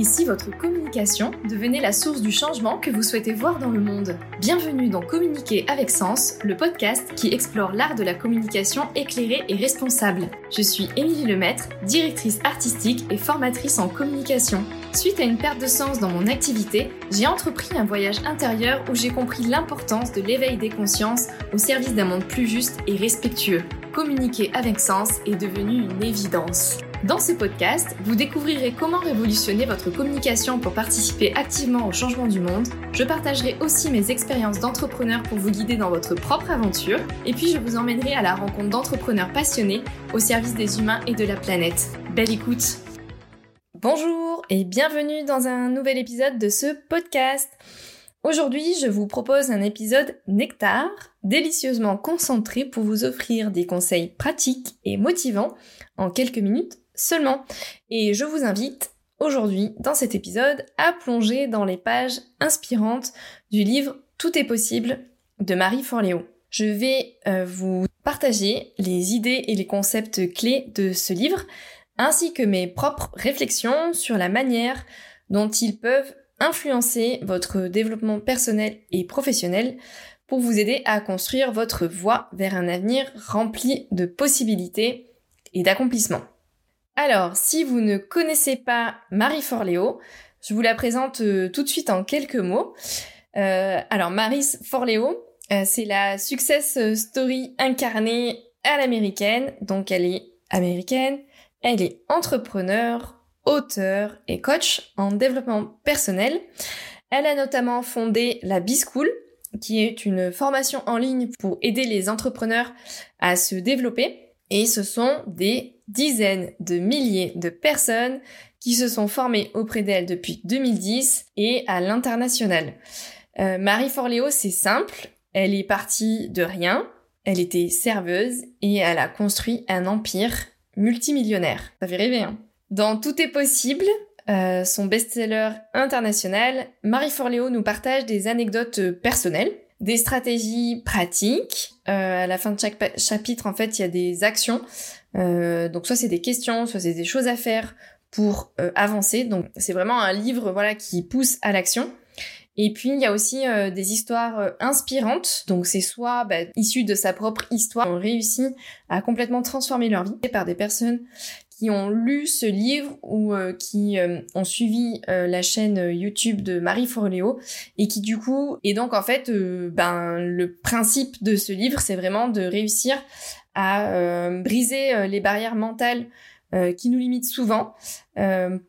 Si votre communication devenait la source du changement que vous souhaitez voir dans le monde Bienvenue dans Communiquer avec Sens, le podcast qui explore l'art de la communication éclairée et responsable. Je suis Émilie Lemaître, directrice artistique et formatrice en communication. Suite à une perte de sens dans mon activité, j'ai entrepris un voyage intérieur où j'ai compris l'importance de l'éveil des consciences au service d'un monde plus juste et respectueux. Communiquer avec sens est devenu une évidence. Dans ce podcast, vous découvrirez comment révolutionner votre communication pour participer activement au changement du monde. Je partagerai aussi mes expériences d'entrepreneur pour vous guider dans votre propre aventure. Et puis je vous emmènerai à la rencontre d'entrepreneurs passionnés au service des humains et de la planète. Belle écoute Bonjour et bienvenue dans un nouvel épisode de ce podcast. Aujourd'hui, je vous propose un épisode nectar, délicieusement concentré pour vous offrir des conseils pratiques et motivants en quelques minutes seulement. Et je vous invite aujourd'hui, dans cet épisode, à plonger dans les pages inspirantes du livre Tout est possible de Marie Forleo. Je vais euh, vous partager les idées et les concepts clés de ce livre, ainsi que mes propres réflexions sur la manière dont ils peuvent influencer votre développement personnel et professionnel vous aider à construire votre voie vers un avenir rempli de possibilités et d'accomplissements. Alors, si vous ne connaissez pas Marie Forleo, je vous la présente euh, tout de suite en quelques mots. Euh, alors, Marie Forleo, euh, c'est la success story incarnée à l'américaine. Donc, elle est américaine, elle est entrepreneur, auteur et coach en développement personnel. Elle a notamment fondé la B-School, qui est une formation en ligne pour aider les entrepreneurs à se développer. Et ce sont des dizaines de milliers de personnes qui se sont formées auprès d'elle depuis 2010 et à l'international. Euh, Marie Forleo, c'est simple. Elle est partie de rien. Elle était serveuse et elle a construit un empire multimillionnaire. Ça fait rêver, hein Dans Tout est possible, euh, son best-seller international, Marie Forleo nous partage des anecdotes personnelles des stratégies pratiques. Euh, à la fin de chaque chapitre, en fait, il y a des actions. Euh, donc soit c'est des questions, soit c'est des choses à faire pour euh, avancer. Donc c'est vraiment un livre voilà qui pousse à l'action. Et puis il y a aussi des histoires inspirantes. Donc c'est soit bah, issu de sa propre histoire, ont réussi à complètement transformer leur vie par des personnes qui ont lu ce livre ou euh, qui euh, ont suivi euh, la chaîne YouTube de Marie Forleo et qui du coup et donc en fait ben le principe de ce livre c'est vraiment de réussir à briser les barrières mentales qui nous limitent souvent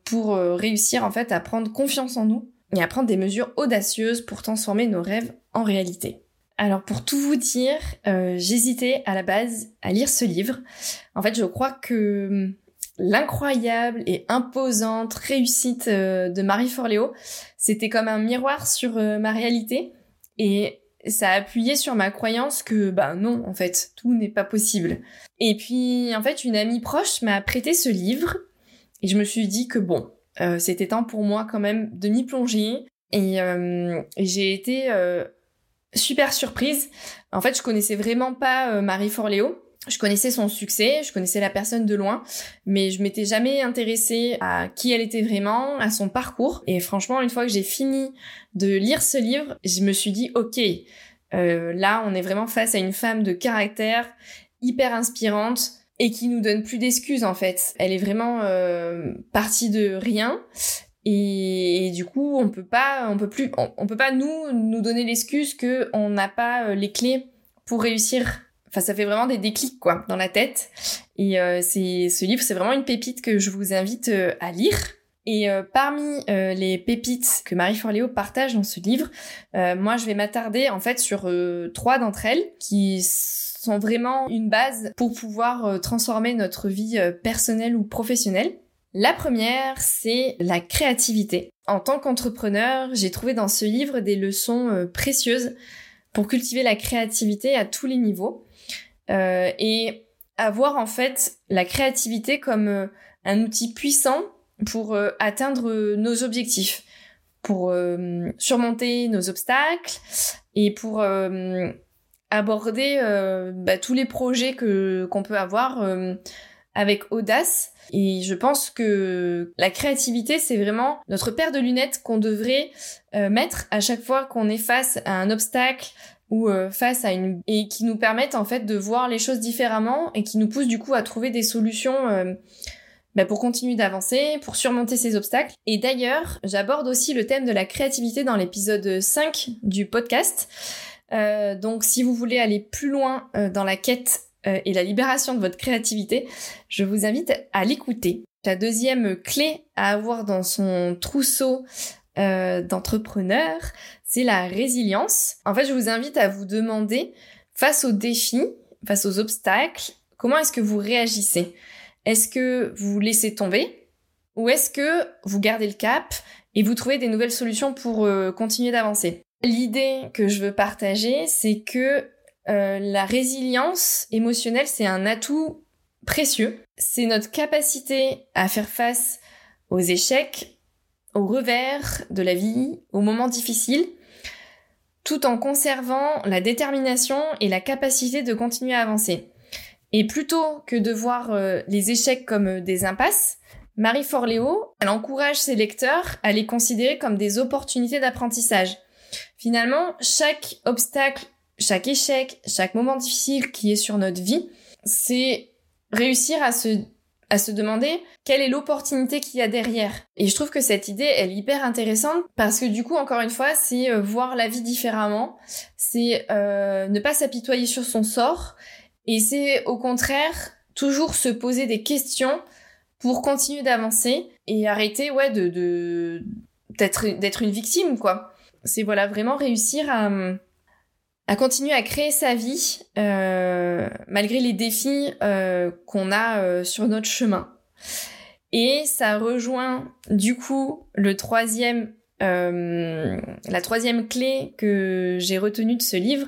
pour réussir en fait à prendre confiance en nous et à prendre des mesures audacieuses pour transformer nos rêves en réalité. Alors pour tout vous dire, j'hésitais à la base à lire ce livre. En fait, je crois que l'incroyable et imposante réussite euh, de Marie Forleo, c'était comme un miroir sur euh, ma réalité et ça a appuyé sur ma croyance que bah non en fait tout n'est pas possible. Et puis en fait une amie proche m'a prêté ce livre et je me suis dit que bon euh, c'était temps pour moi quand même de m'y plonger et, j'ai été super surprise. En fait je connaissais vraiment pas Marie Forleo je connaissais son succès, je connaissais la personne de loin, mais je m'étais jamais intéressée à qui elle était vraiment, à son parcours. Et franchement, une fois que j'ai fini de lire ce livre, je me suis dit, ok, euh, là, on est vraiment face à une femme de caractère hyper inspirante et qui nous donne plus d'excuses en fait. Elle est vraiment euh, partie de rien. Et, du coup, on peut pas, on peut plus, on, peut pas nous nous donner l'excuse que on n'a pas euh, les clés pour réussir Enfin, ça fait vraiment des déclics quoi dans la tête. Et euh, c'est ce livre, c'est vraiment une pépite que je vous invite euh, à lire. Et euh, parmi les pépites que Marie Forleo partage dans ce livre, moi je vais m'attarder en fait sur trois d'entre elles qui sont vraiment une base pour pouvoir transformer notre vie personnelle ou professionnelle. La première, c'est la créativité. En tant qu'entrepreneur, j'ai trouvé dans ce livre des leçons précieuses pour cultiver la créativité à tous les niveaux. Euh, et avoir en fait la créativité comme euh, un outil puissant pour euh, atteindre nos objectifs, pour surmonter nos obstacles et pour aborder bah, tous les projets que qu'on peut avoir avec audace. Et je pense que la créativité, c'est vraiment notre paire de lunettes qu'on devrait euh, mettre à chaque fois qu'on est face à un obstacle ou euh, face à une et qui nous permettent en fait de voir les choses différemment et qui nous poussent du coup à trouver des solutions euh, bah, pour continuer d'avancer, pour surmonter ces obstacles. Et d'ailleurs, j'aborde aussi le thème de la créativité dans l'épisode 5 du podcast. Euh, donc si vous voulez aller plus loin euh, dans la quête euh, et la libération de votre créativité, je vous invite à l'écouter. La deuxième clé à avoir dans son trousseau d'entrepreneur, c'est la résilience. En fait, je vous invite à vous demander, face aux défis, face aux obstacles, comment est-ce que vous réagissez? Est-ce que vous laissez tomber? Ou est-ce que vous gardez le cap et vous trouvez des nouvelles solutions pour continuer d'avancer? L'idée que je veux partager, c'est que euh, la résilience émotionnelle, c'est un atout précieux. C'est notre capacité à faire face aux échecs, aux revers de la vie, aux moments difficiles, tout en conservant la détermination et la capacité de continuer à avancer. Et plutôt que de voir euh, les échecs comme des impasses, Marie Forleo, elle encourage ses lecteurs à les considérer comme des opportunités d'apprentissage. Finalement, chaque obstacle, chaque échec, chaque moment difficile qui est sur notre vie, c'est réussir à se à se demander quelle est l'opportunité qu'il y a derrière. Et je trouve que cette idée, elle est hyper intéressante parce que du coup, encore une fois, c'est euh, voir la vie différemment, c'est euh, ne pas s'apitoyer sur son sort, et c'est au contraire toujours se poser des questions pour continuer d'avancer et arrêter ouais de d'être une victime quoi c'est voilà vraiment réussir à, à continuer à créer sa vie euh, malgré les défis euh, qu'on a euh, sur notre chemin. Et ça rejoint du coup le troisième, la troisième clé que j'ai retenue de ce livre,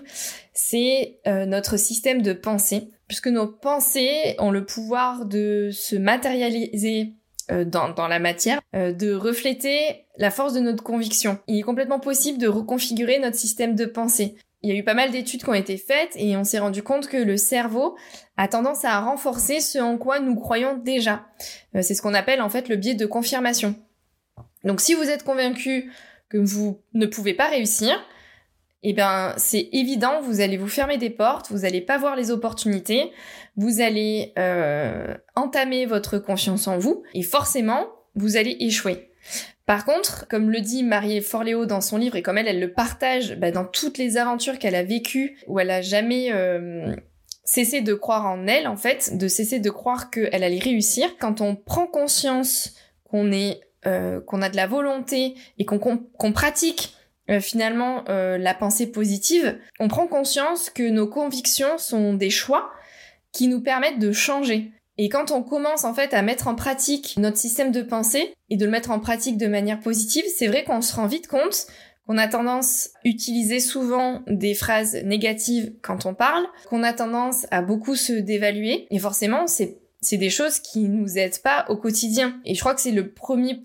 c'est notre système de pensée, puisque nos pensées ont le pouvoir de se matérialiser dans, dans, la matière, euh, de refléter la force de notre conviction. Il est complètement possible de reconfigurer notre système de pensée. Il y a eu pas mal d'études qui ont été faites et on s'est rendu compte que le cerveau a tendance à renforcer ce en quoi nous croyons déjà. Euh, c'est ce qu'on appelle en fait le biais de confirmation. Donc si vous êtes convaincu que vous ne pouvez pas réussir, eh ben c'est évident, vous allez vous fermer des portes, vous allez pas voir les opportunités, vous allez euh, entamer votre confiance en vous et forcément vous allez échouer. Par contre, comme le dit Marie Forleo dans son livre et comme elle, elle le partage bah, dans toutes les aventures qu'elle a vécues où elle a jamais euh, cessé de croire en elle, en fait, de cesser de croire qu'elle allait réussir. Quand on prend conscience qu'on est, euh, qu'on a de la volonté et qu'on pratique euh, finalement euh, la pensée positive, on prend conscience que nos convictions sont des choix qui nous permettent de changer. Et quand on commence en fait à mettre en pratique notre système de pensée et de le mettre en pratique de manière positive, c'est vrai qu'on se rend vite compte qu'on a tendance à utiliser souvent des phrases négatives quand on parle, qu'on a tendance à beaucoup se dévaluer et forcément c'est c'est des choses qui nous aident pas au quotidien. Et je crois que c'est le premier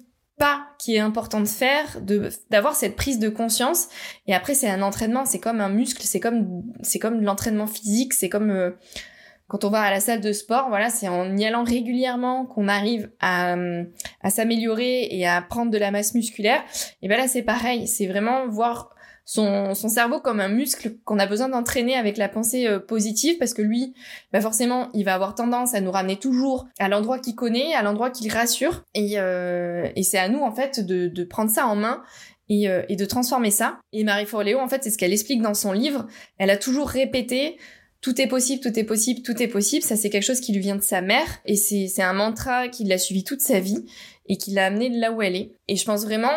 qui est important de faire, de d'avoir cette prise de conscience. Et après, c'est un entraînement, c'est comme un muscle, c'est comme c'est comme l'entraînement physique, c'est comme euh, quand on va à la salle de sport. Voilà, c'est en y allant régulièrement qu'on arrive à, à s'améliorer et à prendre de la masse musculaire. Et ben là, c'est pareil, c'est vraiment voir son, son cerveau comme un muscle qu'on a besoin d'entraîner avec la pensée euh, positive parce que lui, bah forcément, il va avoir tendance à nous ramener toujours à l'endroit qu'il connaît, à l'endroit qu'il rassure. Et, euh, et c'est à nous, en fait, de, de prendre ça en main et, euh, et, de transformer ça. Et Marie Forleo, en fait, c'est ce qu'elle explique dans son livre. Elle a toujours répété tout est possible, tout est possible, tout est possible. Ça, c'est quelque chose qui lui vient de sa mère et c'est un mantra qui l'a suivi toute sa vie et qui l'a amené là où elle est. Et je pense vraiment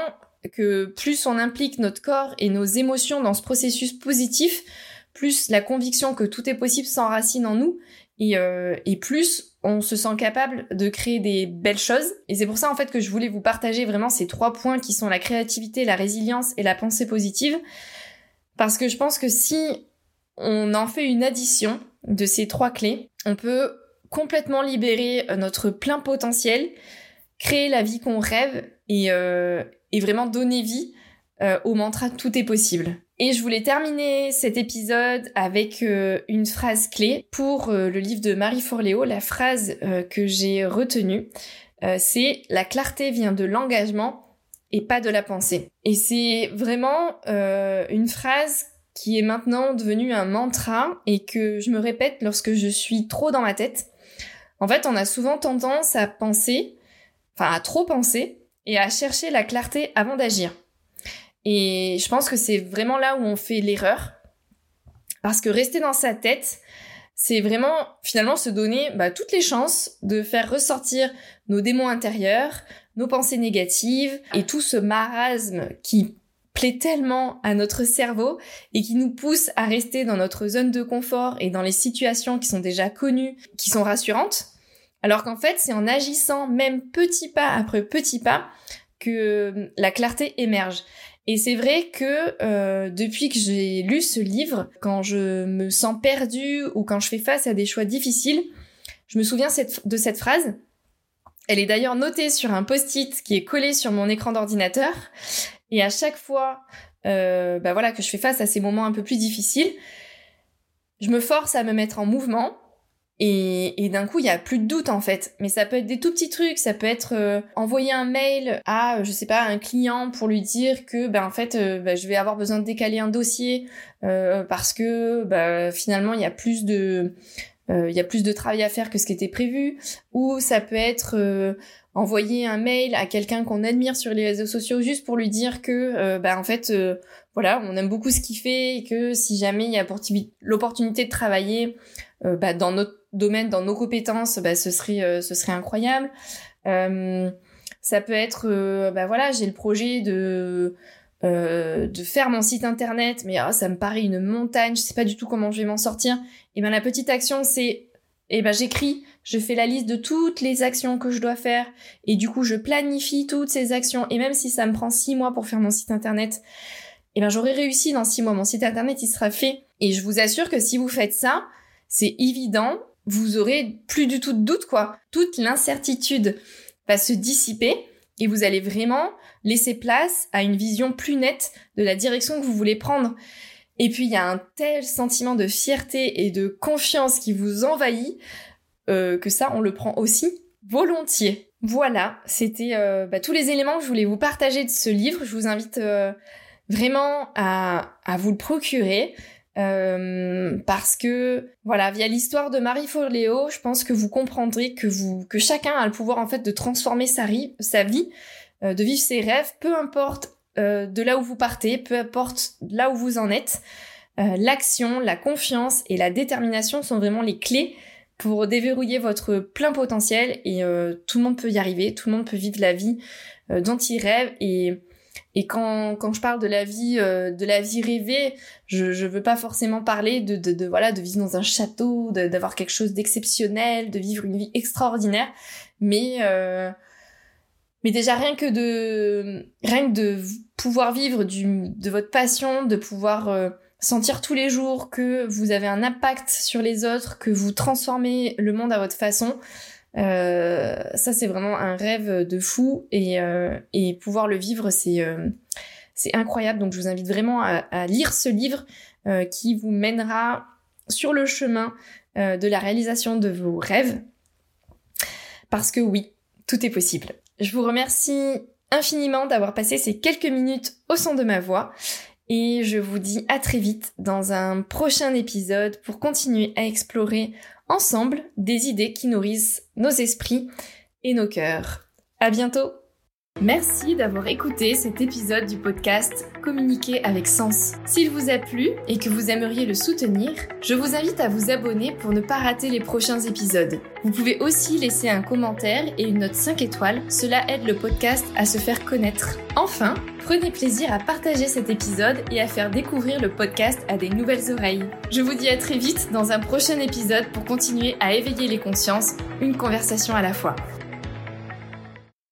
que plus on implique notre corps et nos émotions dans ce processus positif, plus la conviction que tout est possible s'enracine en nous et, euh, et plus on se sent capable de créer des belles choses. Et c'est pour ça en fait que je voulais vous partager vraiment ces trois points qui sont la créativité, la résilience et la pensée positive. Parce que je pense que si on en fait une addition de ces trois clés, on peut complètement libérer notre plein potentiel, créer la vie qu'on rêve et, euh, et vraiment donner vie euh, au mantra tout est possible. Et je voulais terminer cet épisode avec euh, une phrase clé pour euh, le livre de Marie Forleo. La phrase que j'ai retenue, c'est La clarté vient de l'engagement et pas de la pensée. Et c'est vraiment une phrase qui est maintenant devenue un mantra et que je me répète lorsque je suis trop dans ma tête. En fait, on a souvent tendance à penser, enfin à trop penser, et à chercher la clarté avant d'agir. Et je pense que c'est vraiment là où on fait l'erreur. Parce que rester dans sa tête, c'est vraiment finalement se donner bah, toutes les chances de faire ressortir nos démons intérieurs, nos pensées négatives et tout ce marasme qui plaît tellement à notre cerveau et qui nous pousse à rester dans notre zone de confort et dans les situations qui sont déjà connues, qui sont rassurantes. Alors qu'en fait, c'est en agissant même petit pas après petit pas que la clarté émerge. Et c'est vrai que euh, depuis que j'ai lu ce livre, quand je me sens perdue ou quand je fais face à des choix difficiles, je me souviens de cette phrase. Elle est d'ailleurs notée sur un post-it qui est collé sur mon écran d'ordinateur. Et à chaque fois, euh, bah voilà, que je fais face à ces moments un peu plus difficiles, je me force à me mettre en mouvement et, d'un coup, il y a plus de doute en fait. Mais ça peut être des tout petits trucs, ça peut être euh, envoyer un mail à, je sais pas, un client pour lui dire que, ben en fait, euh, ben, je vais avoir besoin de décaler un dossier euh, parce que, ben, finalement, il y a plus de, il y a plus de travail à faire que ce qui était prévu. Ou ça peut être envoyer un mail à quelqu'un qu'on admire sur les réseaux sociaux juste pour lui dire que, ben en fait, voilà, on aime beaucoup ce qu'il fait et que si jamais il y a l'opportunité de travailler bah, dans notre domaine, dans nos compétences, bah, ce serait euh, ce serait incroyable. Euh, ça peut être, euh, bah voilà, j'ai le projet de de faire mon site internet, mais ah, ça me paraît une montagne, je sais pas du tout comment je vais m'en sortir. Et ben la petite action, c'est, et ben j'écris, je fais la liste de toutes les actions que je dois faire, et du coup je planifie toutes ces actions. Et même si ça me prend six mois pour faire mon site internet, et ben j'aurai réussi dans six mois. Mon site internet il sera fait. Et je vous assure que si vous faites ça, c'est évident vous aurez plus du tout de doute, quoi. Toute l'incertitude va se dissiper et vous allez vraiment laisser place à une vision plus nette de la direction que vous voulez prendre. Et puis il y a un tel sentiment de fierté et de confiance qui vous envahit euh, que ça, on le prend aussi volontiers. Voilà, c'était euh, bah, tous les éléments que je voulais vous partager de ce livre. Je vous invite euh, vraiment à, à vous le procurer. Euh, parce que voilà, via l'histoire de Marie Forleo, je pense que vous comprendrez que vous que chacun a le pouvoir en fait de transformer sa, sa vie, euh, de vivre ses rêves, peu importe euh, de là où vous partez, peu importe là où vous en êtes. L'action, la confiance et la détermination sont vraiment les clés pour déverrouiller votre plein potentiel et tout le monde peut y arriver, tout le monde peut vivre la vie dont il rêve et et quand, quand je parle de la vie, euh, de la vie rêvée, je, je veux pas forcément parler de, de, voilà, de vivre dans un château, d'avoir quelque chose d'exceptionnel, de vivre une vie extraordinaire, mais euh, mais déjà rien que de rien que de pouvoir vivre du, de votre passion, de pouvoir euh, sentir tous les jours que vous avez un impact sur les autres, que vous transformez le monde à votre façon, euh, ça, c'est vraiment un rêve de fou et, euh, pouvoir le vivre, c'est euh, c'est incroyable. Donc, je vous invite vraiment à lire ce livre qui vous mènera sur le chemin de la réalisation de vos rêves. Parce que oui, tout est possible. Je vous remercie infiniment d'avoir passé ces quelques minutes au son de ma voix et je vous dis à très vite dans un prochain épisode pour continuer à explorer ensemble des idées qui nourrissent nos esprits et nos cœurs. À bientôt! Merci d'avoir écouté cet épisode du podcast Communiquer avec sens. S'il vous a plu et que vous aimeriez le soutenir, je vous invite à vous abonner pour ne pas rater les prochains épisodes. Vous pouvez aussi laisser un commentaire et une note 5 étoiles, cela aide le podcast à se faire connaître. Enfin, prenez plaisir à partager cet épisode et à faire découvrir le podcast à des nouvelles oreilles. Je vous dis à très vite dans un prochain épisode pour continuer à éveiller les consciences, une conversation à la fois.